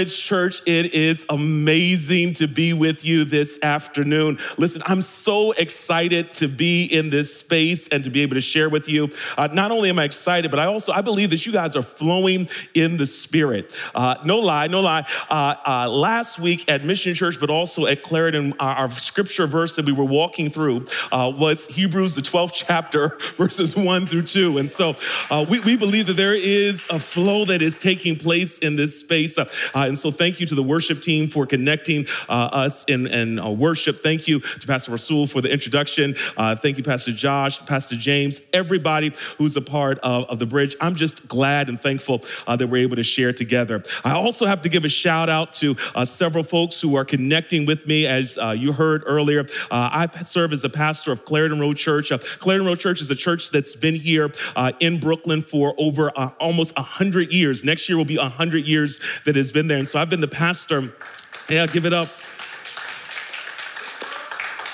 Bridge Church, it is amazing to be with you this afternoon. Listen, I'm so excited to be in this space and to be able to share with you. Uh, not only am I excited, but I also I believe that you guys are flowing in the Spirit. Uh, no lie, no lie. Uh, uh last week at Mission Church, but also at Clarendon, our, our scripture verse that we were walking through uh, was Hebrews the 12th chapter, verses one through two. And so uh, we, we believe that there is a flow that is taking place in this space. Uh, and so thank you to the worship team for connecting uh, us in, in uh, worship. Thank you to Pastor Rasul for the introduction. Uh, thank you, Pastor Josh, Pastor James, everybody who's a part of, of the bridge. I'm just glad and thankful uh, that we're able to share together. I also have to give a shout out to uh, several folks who are connecting with me. As uh, you heard earlier, I serve as a pastor of Clarendon Road Church. Clarendon Road Church is a church that's been here in Brooklyn for over almost 100 years. Next year will be 100 years that has been there. And so I've been the pastor. Yeah, give it up.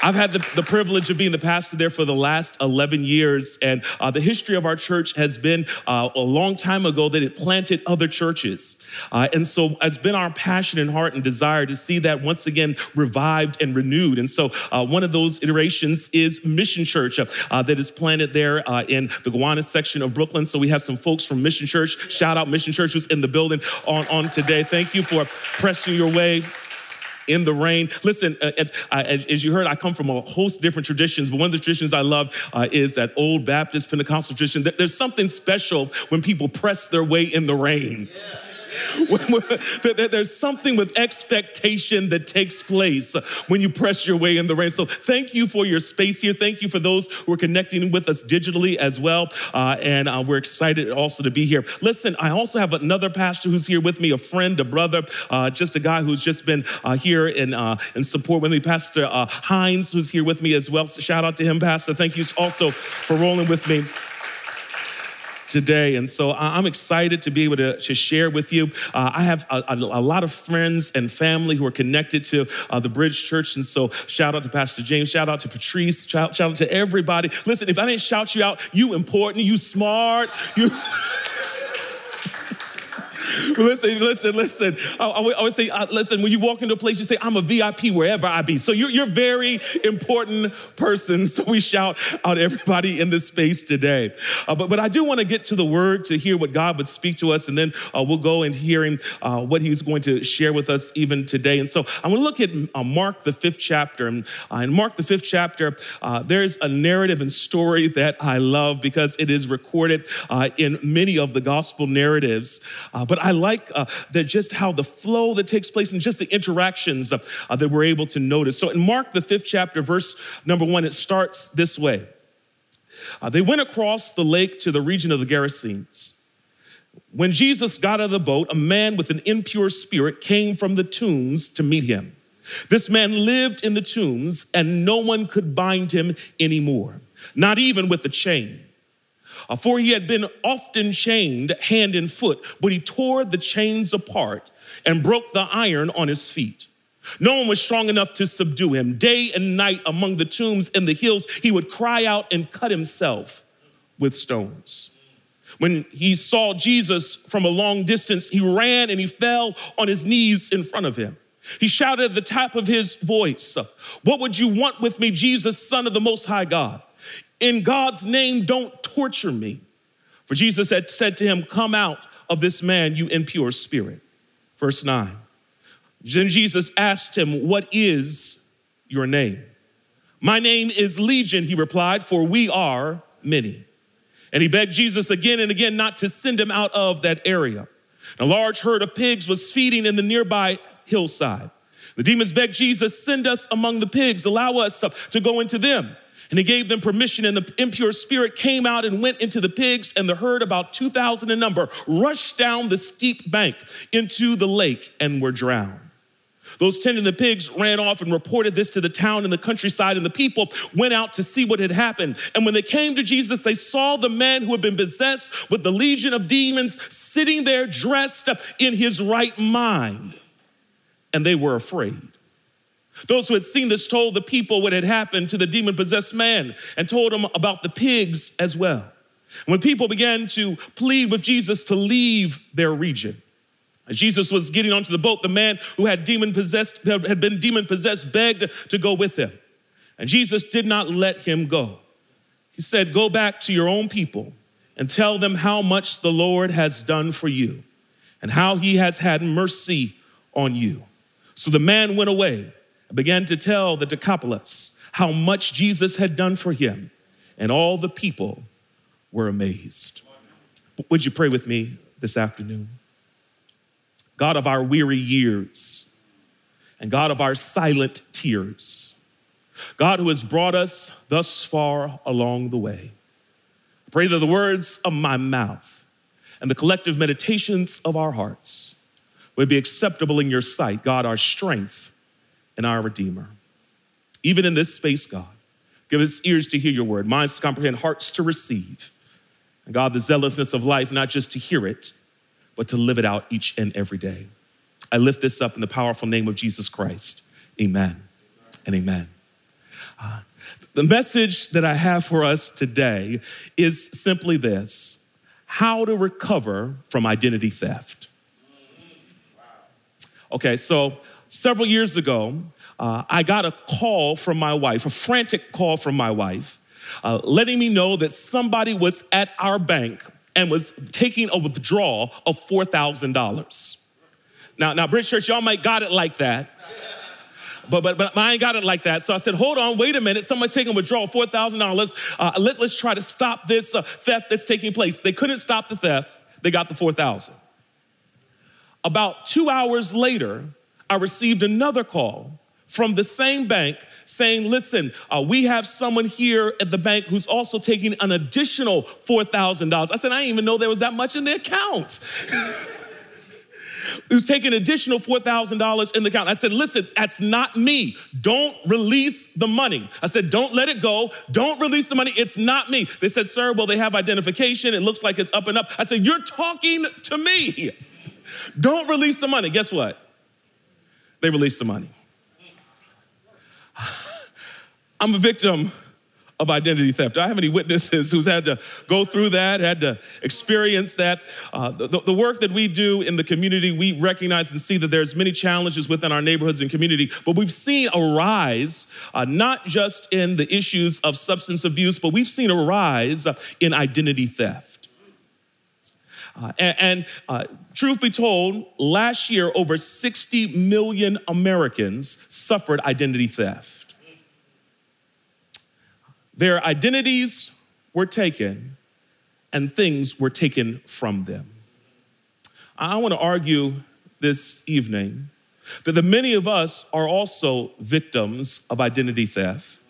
I've had the, the, privilege of being the pastor there for the last 11 years. And uh, the history of our church has been uh, a long time ago that it planted other churches. Uh, and so it's been our passion and heart and desire to see that once again revived and renewed. And so uh, one of those iterations is Mission Church uh, that is planted there uh, in the Gowanus section of Brooklyn. So we have some folks from Mission Church. Shout out Mission Church who's in the building on, on today. Thank you for pressing your way in the rain. Listen, uh, as you heard, I come from a host of different traditions, but one of the traditions I love uh, is that old Baptist Pentecostal tradition. There's something special when people press their way in the rain. Yeah. There's something with expectation that takes place when you press your way in the rain. So thank you for your space here. Thank you for those who are connecting with us digitally as well. Uh, and uh, we're excited also to be here. Listen, I also have another pastor who's here with me, a friend, a brother, uh, just a guy who's just been uh, here in, uh, in support with me, Pastor uh, Hines, who's here with me as well. So shout out to him, Pastor. Thank you also for rolling with me today. And so I'm excited to be able to, to share with you. Uh, I have a, a, a, lot of friends and family who are connected to uh, the Bridge Church. And so shout out to Pastor James, shout out to Patrice, shout, shout out to everybody. Listen, if I didn't shout you out, you important, you smart, you. listen, listen, listen. I, I, would, say, uh, listen, when you walk into a place, you say, I'm a VIP wherever I be. So you're, you're very important person. So we shout out everybody in this space today. Uh, but, but I do want to get to the word to hear what God would speak to us, and then uh, we'll go and hearing uh, what he's going to share with us even today. And so I want to look at uh, Mark, the fifth chapter. And uh, in Mark, the fifth chapter, there's a narrative and story that I love because it is recorded in many of the gospel narratives. but I like uh, that just how the flow that takes place and just the interactions uh, that we're able to notice. So in Mark, the fifth chapter, verse number one, it starts this way. Uh, they went across the lake to the region of the Gerasenes. When Jesus got out of the boat, a man with an impure spirit came from the tombs to meet him. This man lived in the tombs, and no one could bind him anymore, not even with a chain. Uh, for he had been often chained hand and foot, but he tore the chains apart and broke the iron on his feet. No one was strong enough to subdue him. Day and night among the tombs in the hills, he would cry out and cut himself with stones. When he saw Jesus from a long distance, he ran and he fell on his knees in front of him. He shouted at the top of his voice, What would you want with me, Jesus, Son of the Most High God? In God's name, don't torture me. For Jesus had said to him, Come out of this man, you impure spirit. Verse 9. Then Jesus asked him, What is your name? My name is Legion, he replied, for we are many. And he begged Jesus again and again not to send him out of that area. A large herd of pigs was feeding in the nearby hillside. The demons begged Jesus, Send us among the pigs, allow us to go into them. And he gave them permission, and the impure spirit came out and went into the pigs, and the herd, about 2,000 in number, rushed down the steep bank into the lake and were drowned. Those tending the pigs ran off and reported this to the town and the countryside, and the people went out to see what had happened. And when they came to Jesus, they saw the man who had been possessed with the legion of demons sitting there dressed in his right mind. And they were afraid. Those who had seen this told the people what had happened to the demon possessed man and told them about the pigs as well. When people began to plead with Jesus to leave their region, as Jesus was getting onto the boat, the man who had demon possessed had been demon possessed begged to go with him. And Jesus did not let him go. He said, "Go back to your own people and tell them how much the Lord has done for you and how he has had mercy on you." So the man went away began to tell the Decapolis how much Jesus had done for him, and all the people were amazed. Would you pray with me this afternoon? God of our weary years, and God of our silent tears, God who has brought us thus far along the way. I pray that the words of my mouth and the collective meditations of our hearts would be acceptable in your sight, God, our strength and our Redeemer. Even in this space, God, give us ears to hear your word, minds to comprehend, hearts to receive. And God, the zealousness of life, not just to hear it, but to live it out each and every day. I lift this up in the powerful name of Jesus Christ. Amen and amen. Uh, the message that I have for us today is simply this how to recover from identity theft. Okay, so several years ago, uh, I got a call from my wife, a frantic call from my wife, uh, letting me know that somebody was at our bank and was taking a withdrawal of $4,000. Now, now, Bridge Church, y'all might got it like that. But, but, but I ain't got it like that. So I said, hold on, wait a minute. Somebody's taking a withdrawal, $4,000. Uh, let, let's try to stop this uh, theft that's taking place. They couldn't stop the theft. They got the 4,000. About two hours later, I received another call from the same bank saying, listen, uh, we have someone here at the bank who's also taking an additional $4,000. I said, I didn't even know there was that much in the account. who's taking additional $4,000 in the account. I said, listen, that's not me. Don't release the money. I said, don't let it go. Don't release the money. It's not me. They said, sir, well, they have identification. It looks like it's up and up. I said, you're talking to me. Don't release the money. Guess what? They released the money. I'm a victim of identity theft. Do I have any witnesses who's had to go through that, had to experience that? Uh, the, the, work that we do in the community, we recognize and see that there's many challenges within our neighborhoods and community, but we've seen a rise, uh, not just in the issues of substance abuse, but we've seen a rise in identity theft. Uh, and, and uh, truth be told, last year, over 60 million Americans suffered identity theft. Their identities were taken and things were taken from them. I want to argue this evening that the many of us are also victims of identity theft.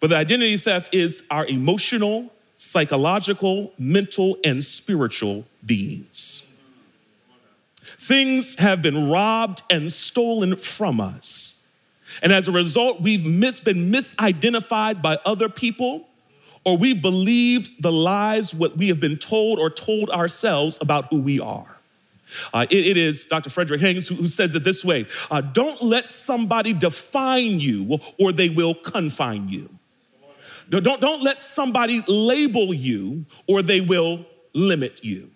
But the identity theft is our emotional, psychological, mental, and spiritual beings. Things have been robbed and stolen from us. And as a result, we've mis- been misidentified by other people, or we've believed the lies what we have been told or told ourselves about who we are. Uh, it, it is Dr. Frederick Haynes who, who says it this way uh, Don't let somebody define you, or they will confine you. Don't, don't let somebody label you, or they will limit you.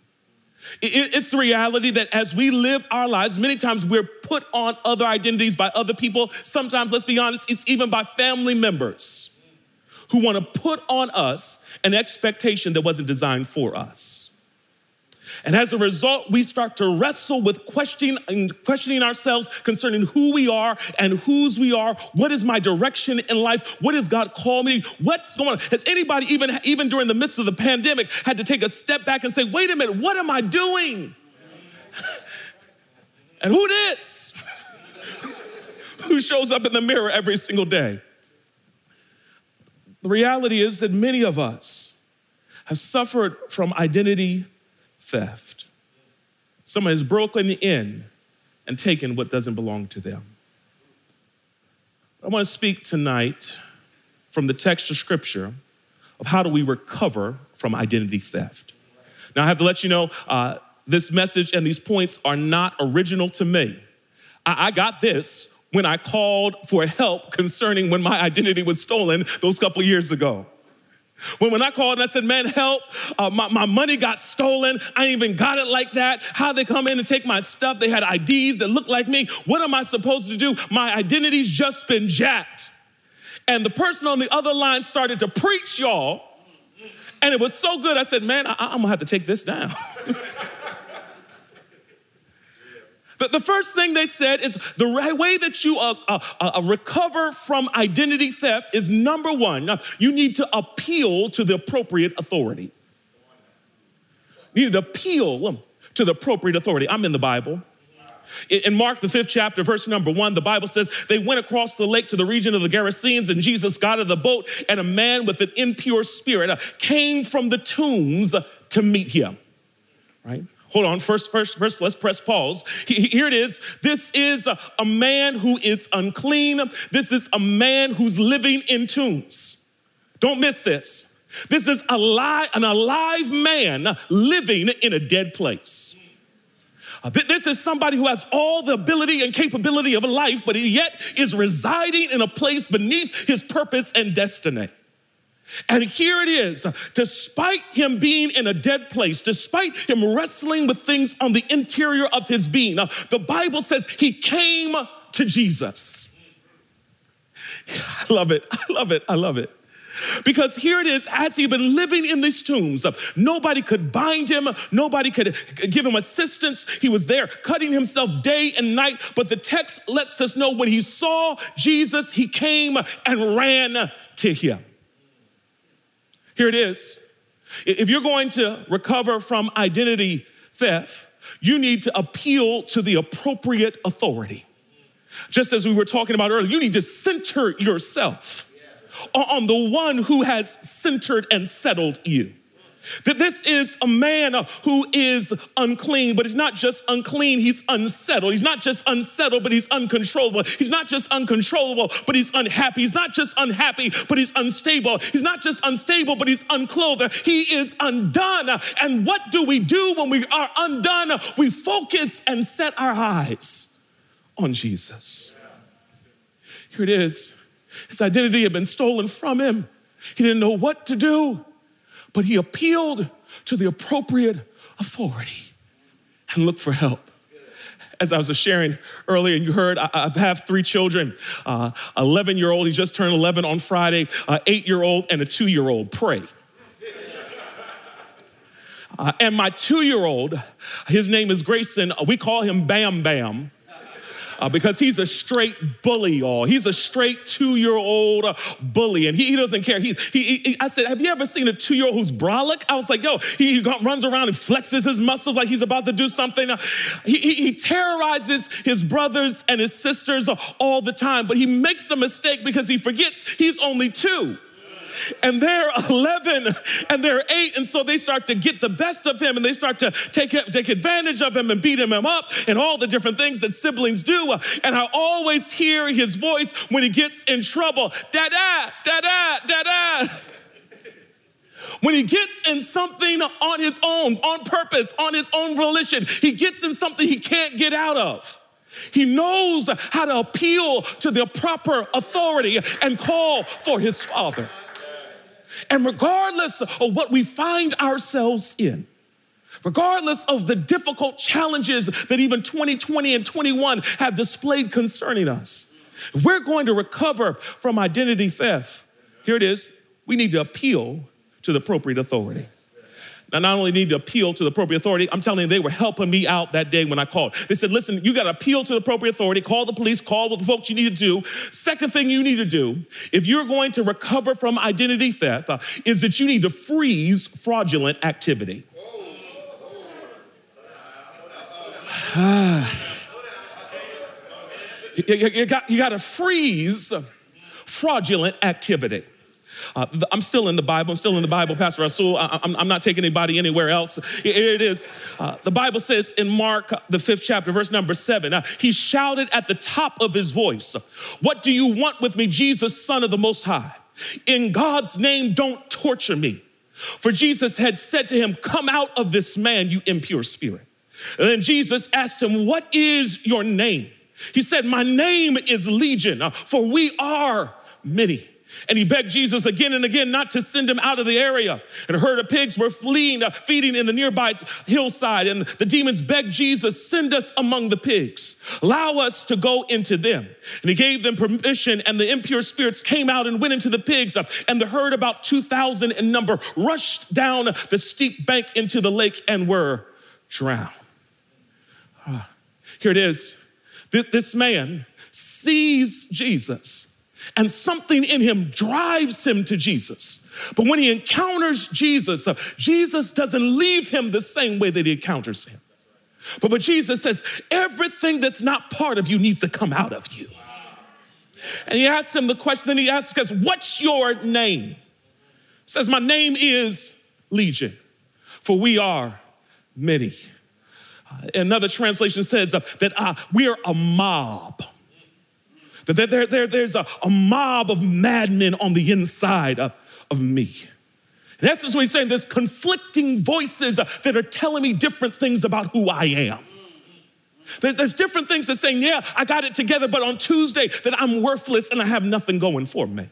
It's the reality that as we live our lives, many times we're put on other identities by other people. Sometimes, let's be honest, it's even by family members who want to put on us an expectation that wasn't designed for us. And as a result, we start to wrestle with questioning, questioning ourselves concerning who we are and whose we are. What is my direction in life? What does God call me? What's going on? Has anybody, even, even during the midst of the pandemic, had to take a step back and say, wait a minute, what am I doing? and who this? who shows up in the mirror every single day? The reality is that many of us have suffered from identity theft. Someone has broken in and taken what doesn't belong to them. I want to speak tonight from the text of scripture of how do we recover from identity theft. Now, I have to let you know uh, this message and these points are not original to me. I, I got this when I called for help concerning when my identity was stolen those couple years ago. When, when I called and I said, man, help, uh, my, my money got stolen. I even got it like that. How they come in and take my stuff? They had IDs that looked like me. What am I supposed to do? My identity's just been jacked. And the person on the other line started to preach, y'all. And it was so good, I said, man, I, I'm gonna have to take this down. The, the first thing they said is the right way that you uh, uh, uh, recover from identity theft is number one, you need to appeal to the appropriate authority. You need to appeal to the appropriate authority. I'm in the Bible. In Mark, the fifth chapter, verse number one, the Bible says they went across the lake to the region of the Gerasenes, and Jesus got in the boat, and a man with an impure spirit uh, came from the tombs to meet him. Right? Hold on, first, first, first, let's press pause. Here it is. This is a, man who is unclean. This is a man who's living in tombs. Don't miss this. This is a li- an alive man living in a dead place. Uh, this is somebody who has all the ability and capability of life, but he yet is residing in a place beneath his purpose and destiny. And here it is, despite him being in a dead place, despite him wrestling with things on the interior of his being, uh, the Bible says he came to Jesus. I love it. I love it. I love it. Because here it is, as he'd been living in these tombs, uh, nobody could bind him, nobody could give him assistance. He was there cutting himself day and night. But the text lets us know when he saw Jesus, he came and ran to him. Here it is. If you're going to recover from identity theft, you need to appeal to the appropriate authority. Just as we were talking about earlier, you need to center yourself on the one who has centered and settled you. That this is a man who is unclean, but he's not just unclean, he's unsettled. He's not just unsettled, but he's uncontrollable. He's not just uncontrollable, but he's unhappy. He's not just unhappy, but he's unstable. He's not just unstable, but he's unclothed. He is undone. And what do we do when we are undone? We focus and set our eyes on Jesus. Here it is. His identity had been stolen from him. He didn't know what to do but he appealed to the appropriate authority and looked for help. As I was sharing earlier, you heard, I, have three children 11 uh, year old, he just turned 11 on Friday, uh, eight year old, and a two year old. Pray. Uh, and my two year old, his name is Grayson, we call him Bam Bam uh, because he's a straight bully, y'all. He's a straight two year old bully, and he, he doesn't care. He, he, he, I said, Have you ever seen a two year old who's brolic? I was like, Yo, he, runs around and flexes his muscles like he's about to do something. He, he terrorizes his brothers and his sisters all the time, but he makes a mistake because he forgets he's only two and they're 11 and they're eight. And so they start to get the best of him and they start to take, take advantage of him and beat him up and all the different things that siblings do. Uh, and I always hear his voice when he gets in trouble da da, da da, da da. When he gets in something on his own, on purpose, on his own volition, he gets in something he can't get out of. He knows how to appeal to the proper authority and call for his father. And regardless of what we find ourselves in, regardless of the difficult challenges that even 2020 and 21 have displayed concerning us, we're going to recover from identity theft. Here it is. We need to appeal to the appropriate authority. I not only need to appeal to the appropriate authority, I'm telling you, they were helping me out that day when I called. They said, listen, you got to appeal to the appropriate authority, call the police, call the folks you need to do. Second thing you need to do, if you're going to recover from identity theft, uh, is that you need to freeze fraudulent activity. you, you, you got, you got to freeze fraudulent activity. Uh, I'm still in the Bible. I'm still in the Bible, Pastor Rasul. I, am not taking anybody anywhere else. Here it is. Uh, the Bible says in Mark, the fifth chapter, verse number seven, uh, he shouted at the top of his voice, What do you want with me, Jesus, Son of the Most High? In God's name, don't torture me. For Jesus had said to him, Come out of this man, you impure spirit. And then Jesus asked him, What is your name? He said, My name is Legion, uh, for we are many. And he begged Jesus again and again not to send him out of the area. And a herd of pigs were fleeing, uh, feeding in the nearby hillside. And the demons begged Jesus, Send us among the pigs. Allow us to go into them. And he gave them permission, and the impure spirits came out and went into the pigs. Uh, and the herd, about 2,000 in number, rushed down the steep bank into the lake and were drowned. Uh, here it is. This man sees Jesus and something in him drives him to Jesus. But when he encounters Jesus, uh, Jesus doesn't leave him the same way that he encounters him. But but Jesus says, everything that's not part of you needs to come out of you. And he asks him the question, then he asks us, What's your name? He says, My name is Legion, for we are many. Uh, another translation says uh, that uh, we are a mob. That there, there, there's a, a mob of madmen on the inside of, of me. That's what he's saying. There's conflicting voices that are telling me different things about who I am. There's different things that saying, yeah, I got it together, but on Tuesday that I'm worthless and I have nothing going for me.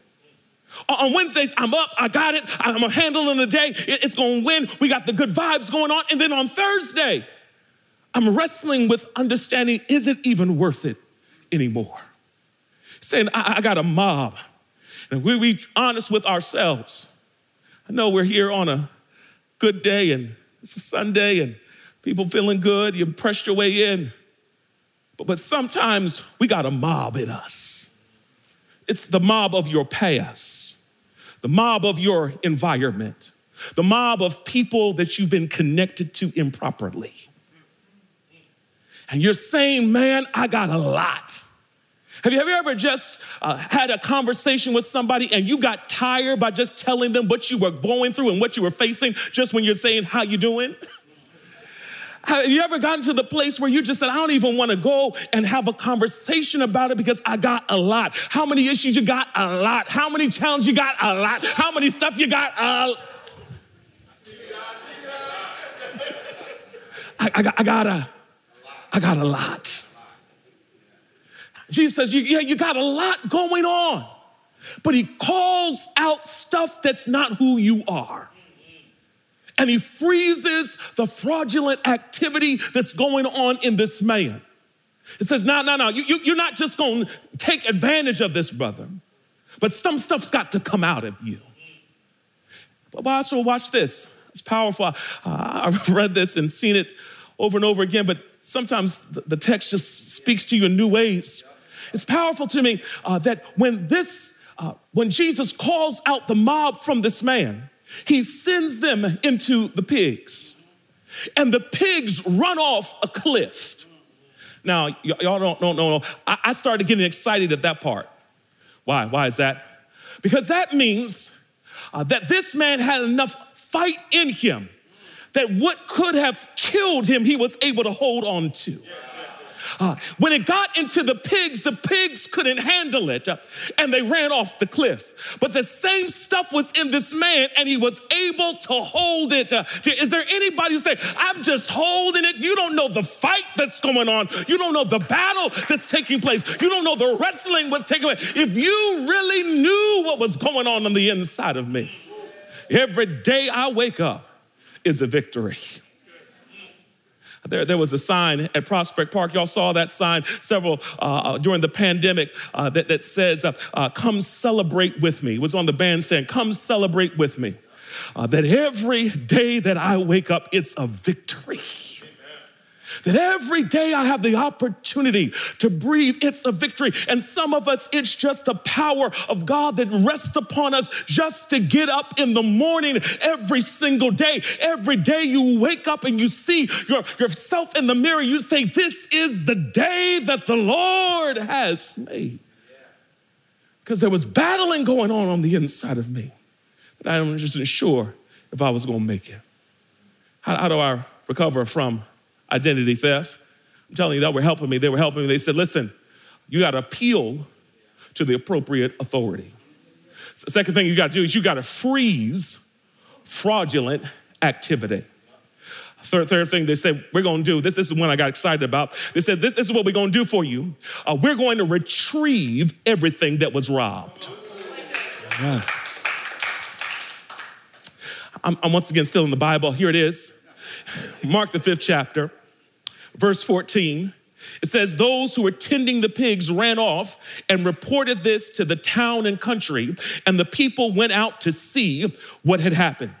On Wednesdays, I'm up, I got it, I'm handling the day, it's gonna win, we got the good vibes going on. And then on Thursday, I'm wrestling with understanding is it even worth it anymore? Saying, I, I got a mob. And we be honest with ourselves. I know we're here on a good day and it's a Sunday and people feeling good, you pressed your way in. But, but sometimes we got a mob in us. It's the mob of your past, the mob of your environment, the mob of people that you've been connected to improperly. And you're saying, man, I got a lot. Have you, have you ever just uh, had a conversation with somebody and you got tired by just telling them what you were going through and what you were facing just when you're saying, how you doing? Have you ever gotten to the place where you just said, I don't even want to go and have a conversation about it because I got a lot? How many issues you got? A lot. How many challenges you got? A lot. How many stuff you got? A I, I, got, I got a, I got a lot. Jesus says, Yeah, you got a lot going on. But he calls out stuff that's not who you are. And he freezes the fraudulent activity that's going on in this man. It says, No, no, no, you, you, you're not just going to take advantage of this brother, but some stuff's got to come out of you. But also, watch this. It's powerful. I've read this and seen it over and over again, but sometimes the text just speaks to you in new ways. It's powerful to me uh, that when this, uh, when Jesus calls out the mob from this man, he sends them into the pigs, and the pigs run off a cliff. Now, y- y'all don't, don't know. I, I started getting excited at that part. Why? Why is that? Because that means uh, that this man had enough fight in him that what could have killed him, he was able to hold on to. Uh, when it got into the pigs, the pigs couldn't handle it uh, and they ran off the cliff. But the same stuff was in this man and he was able to hold it. Uh, to, is there anybody who say, I'm just holding it? You don't know the fight that's going on. You don't know the battle that's taking place. You don't know the wrestling was taking place. If you really knew what was going on on the inside of me, every day I wake up is a victory. There, there was a sign at Prospect Park. Y'all saw that sign several uh, uh, during the pandemic uh, that, that says, uh, uh, Come celebrate with me. It was on the bandstand. Come celebrate with me. Uh, that every day that I wake up, it's a victory. That every day I have the opportunity to breathe, it's a victory. And some of us, it's just the power of God that rests upon us just to get up in the morning every single day. Every day you wake up and you see your, yourself in the mirror, you say, This is the day that the Lord has made. Because there was battling going on on the inside of me. And I wasn't sure if I was going to make it. How, how do I recover from identity theft? I'm telling you, they were helping me. They were helping me. They said, listen, you got to appeal to the appropriate authority. So second thing you got to do is you got to freeze fraudulent activity. Third, third thing they said, we're going to do this. This is one I got excited about. They said, this, this is what we're going to do for you. Uh, we're going to retrieve everything that was robbed. Yeah. I'm, I'm once again still in the Bible. Here it is Mark, the fifth chapter, verse 14. It says, Those who were tending the pigs ran off and reported this to the town and country, and the people went out to see what had happened.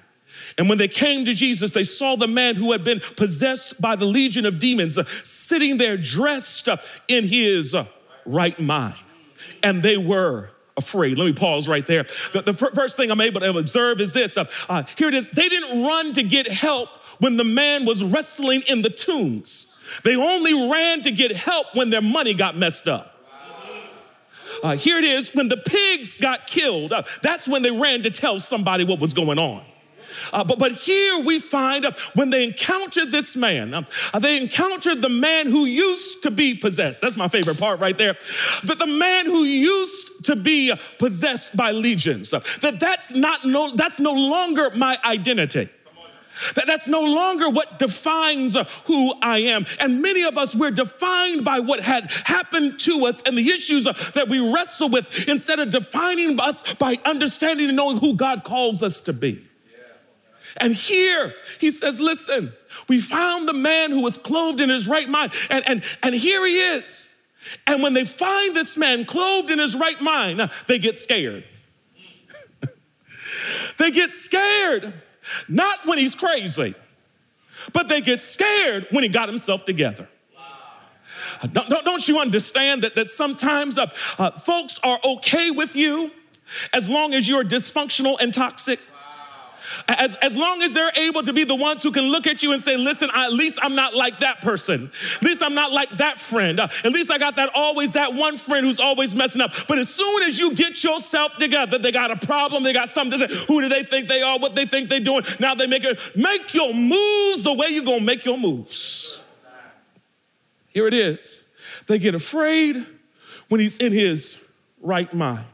And when they came to Jesus, they saw the man who had been possessed by the legion of demons sitting there dressed in his right mind. And they were afraid. Let me pause right there. The, the first thing I'm able to observe is this. Uh, uh, here it is. They didn't run to get help when the man was wrestling in the tombs. They only ran to get help when their money got messed up. Uh, here it is when the pigs got killed, uh, that's when they ran to tell somebody what was going on. Uh, but, but here we find uh, when they encountered this man, uh, uh, they encountered the man who used to be possessed. That's my favorite part right there. That the man who used to be possessed by legions, uh, that that's not no, that's no longer my identity. That, that's no longer what defines who I am. And many of us, we're defined by what had happened to us and the issues that we wrestle with instead of defining us by understanding and knowing who God calls us to be. And here he says, Listen, we found the man who was clothed in his right mind, and, and, and here he is. And when they find this man clothed in his right mind, they get scared. they get scared, not when he's crazy, but they get scared when he got himself together. Don't, don't, you understand that, that sometimes uh, uh, folks are okay with you as long as you're dysfunctional and toxic? As, as long as they're able to be the ones who can look at you and say, listen, I, at least I'm not like that person. At least I'm not like that friend. Uh, at least I got that always that one friend who's always messing up. But as soon as you get yourself together, they got a problem, they got something to say. Who do they think they are? What they think they're doing? Now they make it, make your moves the way you're gonna make your moves. Here it is. They get afraid when he's in his right mind.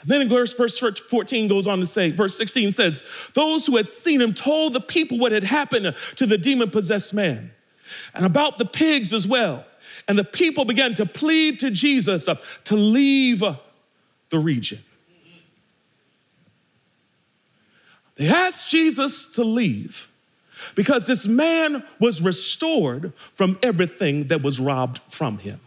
And then in verse, verse 14 goes on to say, verse 16 says, Those who had seen him told the people what had happened to the demon possessed man and about the pigs as well. And the people began to plead to Jesus uh, to leave uh, the region. They asked Jesus to leave because this man was restored from everything that was robbed from him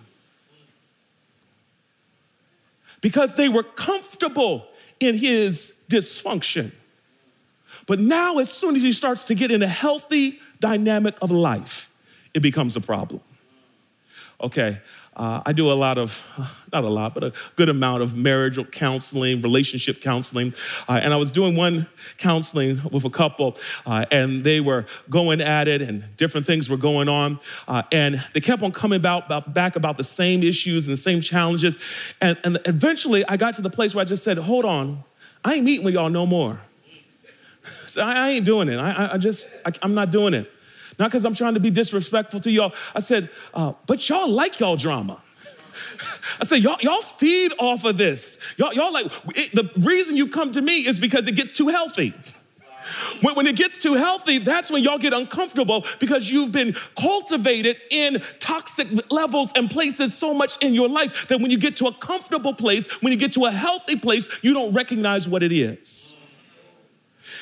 because they were comfortable in his dysfunction. But now, as soon as he starts to get in a healthy dynamic of life, it becomes a problem. Okay, uh, I do a lot of, not a lot, but a good amount of marital counseling, relationship counseling. Uh, and I was doing one counseling with a couple, uh, and they were going at it, and different things were going on. Uh, and they kept on coming about, about, back about the same issues and the same challenges. And, and eventually, I got to the place where I just said, Hold on, I ain't meeting with y'all no more. So I, I ain't doing it. I, I just, I, I'm not doing it not because I'm trying to be disrespectful to y'all. I said, uh, but y'all like y'all drama. I said, y'all, y'all feed off of this. Y'all, y'all like, it, the reason you come to me is because it gets too healthy. When, when, it gets too healthy, that's when y'all get uncomfortable because you've been cultivated in toxic levels and places so much in your life that when you get to a comfortable place, when you get to a healthy place, you don't recognize what it is.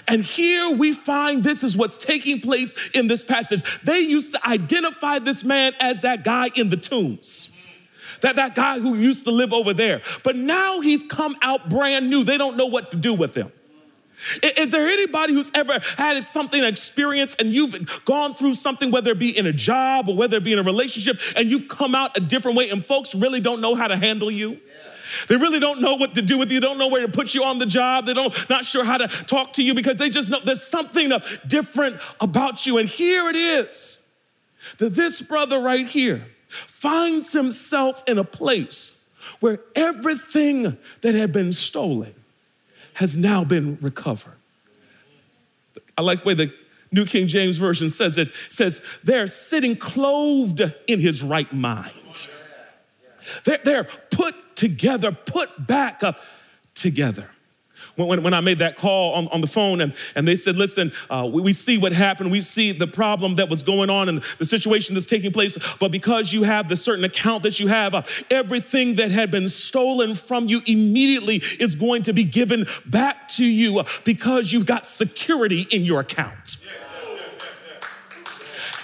And here we find this is what's taking place in this passage. They used to identify this man as that guy in the tombs. That, that guy who used to live over there. But now he's come out brand new. They don't know what to do with him. Is there anybody who's ever had something experience and you've gone through something, whether it be in a job or whether it be in a relationship, and you've come out a different way and folks really don't know how to handle you? They really don't know what to do with you. Don't know where to put you on the job. They don't not sure how to talk to you because they just know there's something different about you. And here it is that this brother right here finds himself in a place where everything that had been stolen has now been recovered. I like the way the New King James Version says it says they're sitting clothed in his right mind. They're, they're put together, put back up together when, when I made that call on, on the phone and, and they said, listen, uh, we, we see what happened. We see the problem that was going on and the situation that's taking place. But because you have the certain account that you have, uh, everything that had been stolen from you immediately is going to be given back to you uh, because you've got security in your account.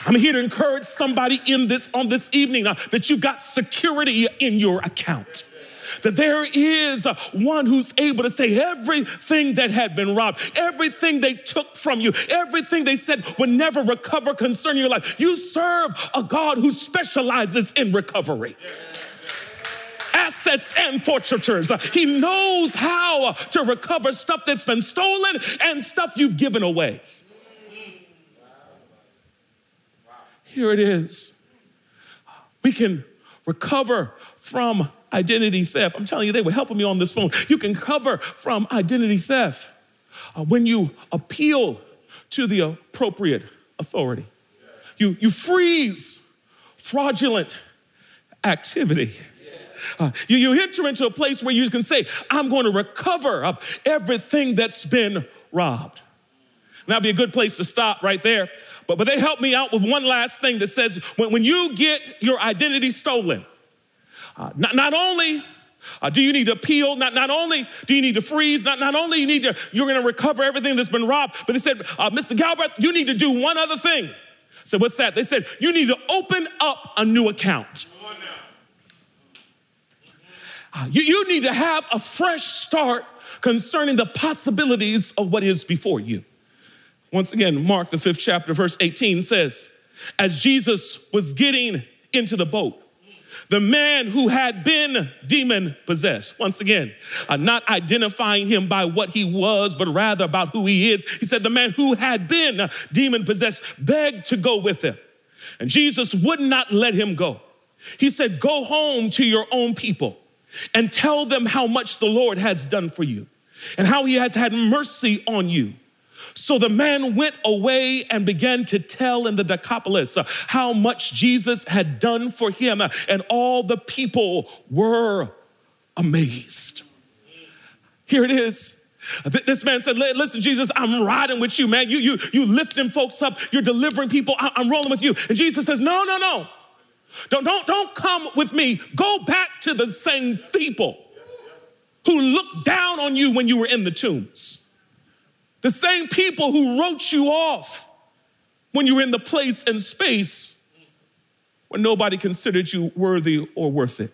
I'm here to encourage somebody in this on this evening uh, that you've got security in your account that there is one who's able to say everything that had been robbed, everything they took from you, everything they said would never recover concerning your life. You serve a God who specializes in recovery. Assets and forfeitures. He knows how to recover stuff that's been stolen and stuff you've given away. Here it is. We can recover from identity theft. I'm telling you, they were helping me on this phone. You can cover from identity theft uh, when you appeal to the appropriate authority. You, you freeze fraudulent activity. Uh, you, you enter into a place where you can say, I'm going to recover uh, everything that's been robbed. that'd be a good place to stop right there. But, but they help me out with one last thing that says when, when you get your identity stolen, uh, not, not only uh, do you need to appeal? Not, not only do you need to freeze, not, not only you need to, you're going to recover everything that's been robbed, but they said, uh, Mr. Galbreath, you need to do one other thing. So what's that? They said, you need to open up a new account. Uh, you, you need to have a fresh start concerning the possibilities of what is before you. Once again, Mark, the fifth chapter, verse 18 says, as Jesus was getting into the boat, the man who had been demon possessed. Once again, uh, not identifying him by what he was, but rather about who he is. He said, The man who had been demon possessed begged to go with him. And Jesus would not let him go. He said, Go home to your own people and tell them how much the Lord has done for you and how he has had mercy on you. So the man went away and began to tell in the Decapolis how much Jesus had done for him, and all the people were amazed. Here it is. This man said, Listen, Jesus, I'm riding with you, man. You, you, you lifting folks up, you're delivering people, I'm rolling with you. And Jesus says, No, no, no. Don't, don't, don't come with me. Go back to the same people who looked down on you when you were in the tombs. The same people who wrote you off when you were in the place and space where nobody considered you worthy or worth it.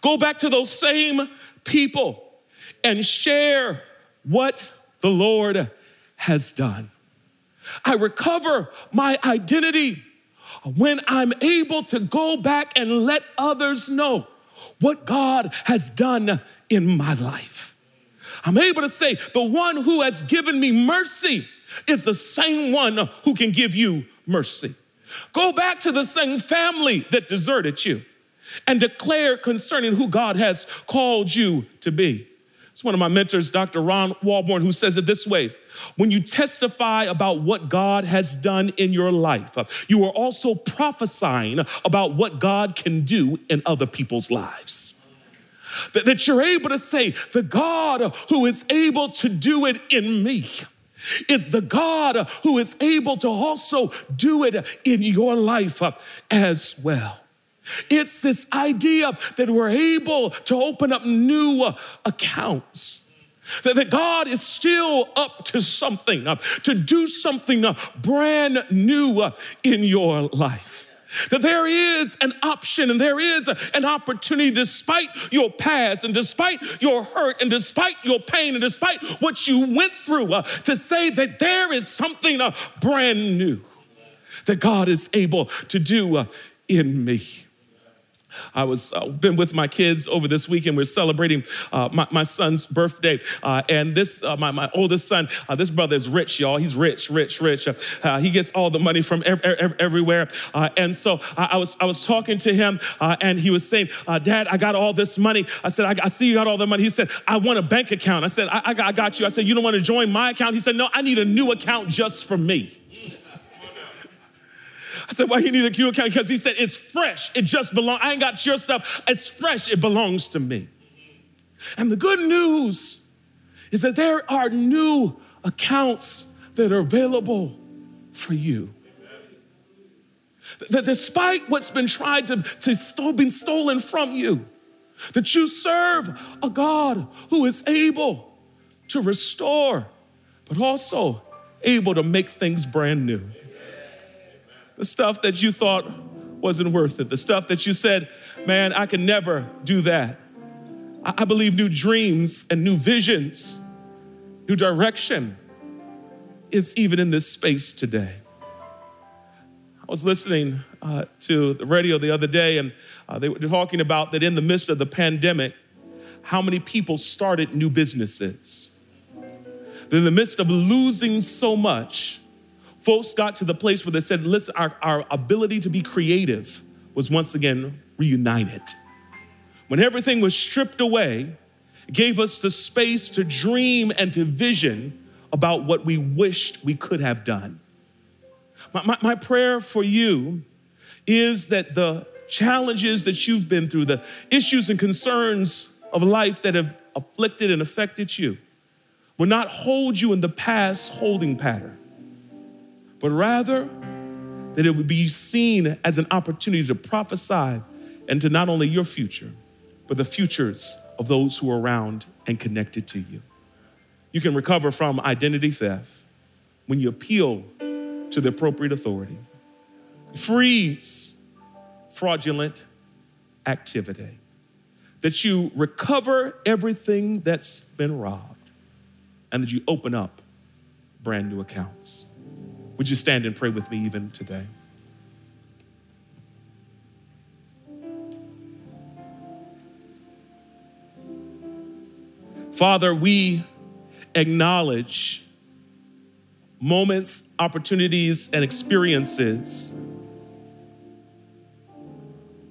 Go back to those same people and share what the Lord has done. I recover my identity when I'm able to go back and let others know what God has done in my life. I'm able to say, the one who has given me mercy is the same one who can give you mercy. Go back to the same family that deserted you and declare concerning who God has called you to be. It's one of my mentors, Dr. Ron Walborn, who says it this way When you testify about what God has done in your life, you are also prophesying about what God can do in other people's lives. That, that you're able to say, the God who is able to do it in me is the God who is able to also do it in your life uh, as well. It's this idea that we're able to open up new uh, accounts. That, God is still up to something, uh, to do something brand new in your life. That there is an option and there is an opportunity despite your past and despite your hurt and despite your pain and despite what you went through uh, to say that there is something uh, brand new that God is able to do uh, in me. I was uh, been with my kids over this weekend. We're celebrating uh, my, my, son's birthday, uh, and this uh, my, my oldest son. Uh, this brother is rich, y'all. He's rich, rich, rich. Uh, he gets all the money from ev- ev- everywhere. and so I was I was talking to him, and he was saying, "Dad, I got all this money." I said, I, I, see you got all the money." He said, "I want a bank account." I said, I, I, got, I got you." I said, "You don't want to join my account?" He said, "No, I need a new account just for me." I said, why you need a Q account? Because he said, it's fresh. It just belongs. I ain't got your stuff. It's fresh. It belongs to me. And the good news is that there are new accounts that are available for you. That despite what's been tried to, to still been stolen from you, that you serve a God who is able to restore, but also able to make things brand new the stuff that you thought wasn't worth it, the stuff that you said, man, I can never do that. I believe new dreams and new visions, new direction is even in this space today. I was listening uh, to the radio the other day, and uh, they were talking about that in the midst of the pandemic, how many people started new businesses. That in the midst of losing so much, folks got to the place where they said, listen, our, our ability to be creative was once again reunited. When everything was stripped away, gave us the space to dream and to vision about what we wished we could have done. My, my, my prayer for you is that the challenges that you've been through, the issues and concerns of life that have afflicted and affected you, will not hold you in the past holding pattern but rather that it would be seen as an opportunity to prophesy into not only your future, but the futures of those who are around and connected to you. You can recover from identity theft when you appeal to the appropriate authority. Freeze fraudulent activity. That you recover everything that's been robbed and that you open up brand new accounts. Would you stand and pray with me even today? Father, we acknowledge moments, opportunities, and experiences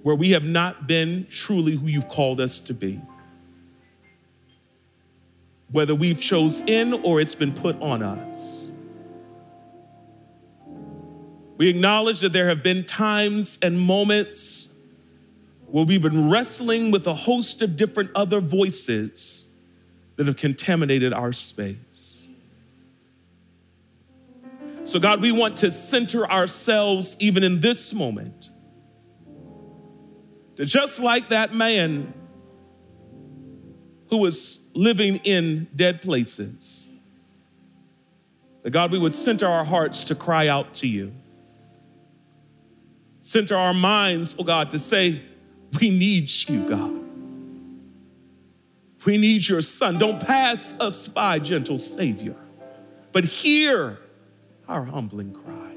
where we have not been truly who you've called us to be. Whether we've chose in or it's been put on us. We acknowledge that there have been times and moments where we've been wrestling with a host of different other voices that have contaminated our space. So, God, we want to center ourselves even in this moment. To just like that man who was living in dead places, that God, we would center our hearts to cry out to you. Center our minds, oh God, to say, we need you, God. We need your son. Don't pass us by, gentle Savior, but hear our humbling cry.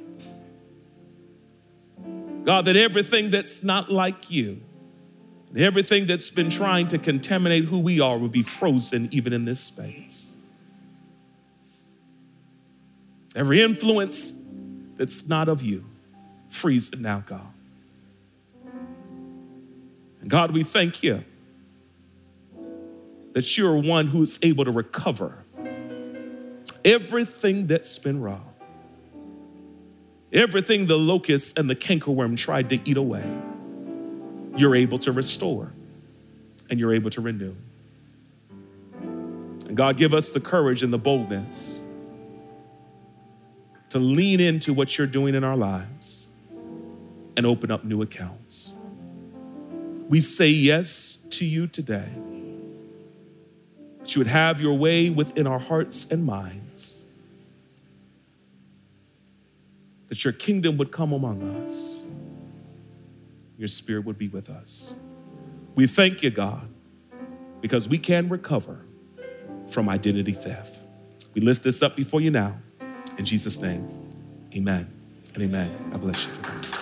God, that everything that's not like you, everything that's been trying to contaminate who we are, will be frozen even in this space. Every influence that's not of you Freeze it now, God. And God, we thank you that you're one who is able to recover everything that's been wrong, everything the locust and the cankerworm tried to eat away. You're able to restore and you're able to renew. And God, give us the courage and the boldness to lean into what you're doing in our lives and open up new accounts. We say yes to you today. That you would have your way within our hearts and minds. That your kingdom would come among us. Your spirit would be with us. We thank you, God, because we can recover from identity theft. We lift this up before you now. In Jesus' name, amen and amen. God bless you today.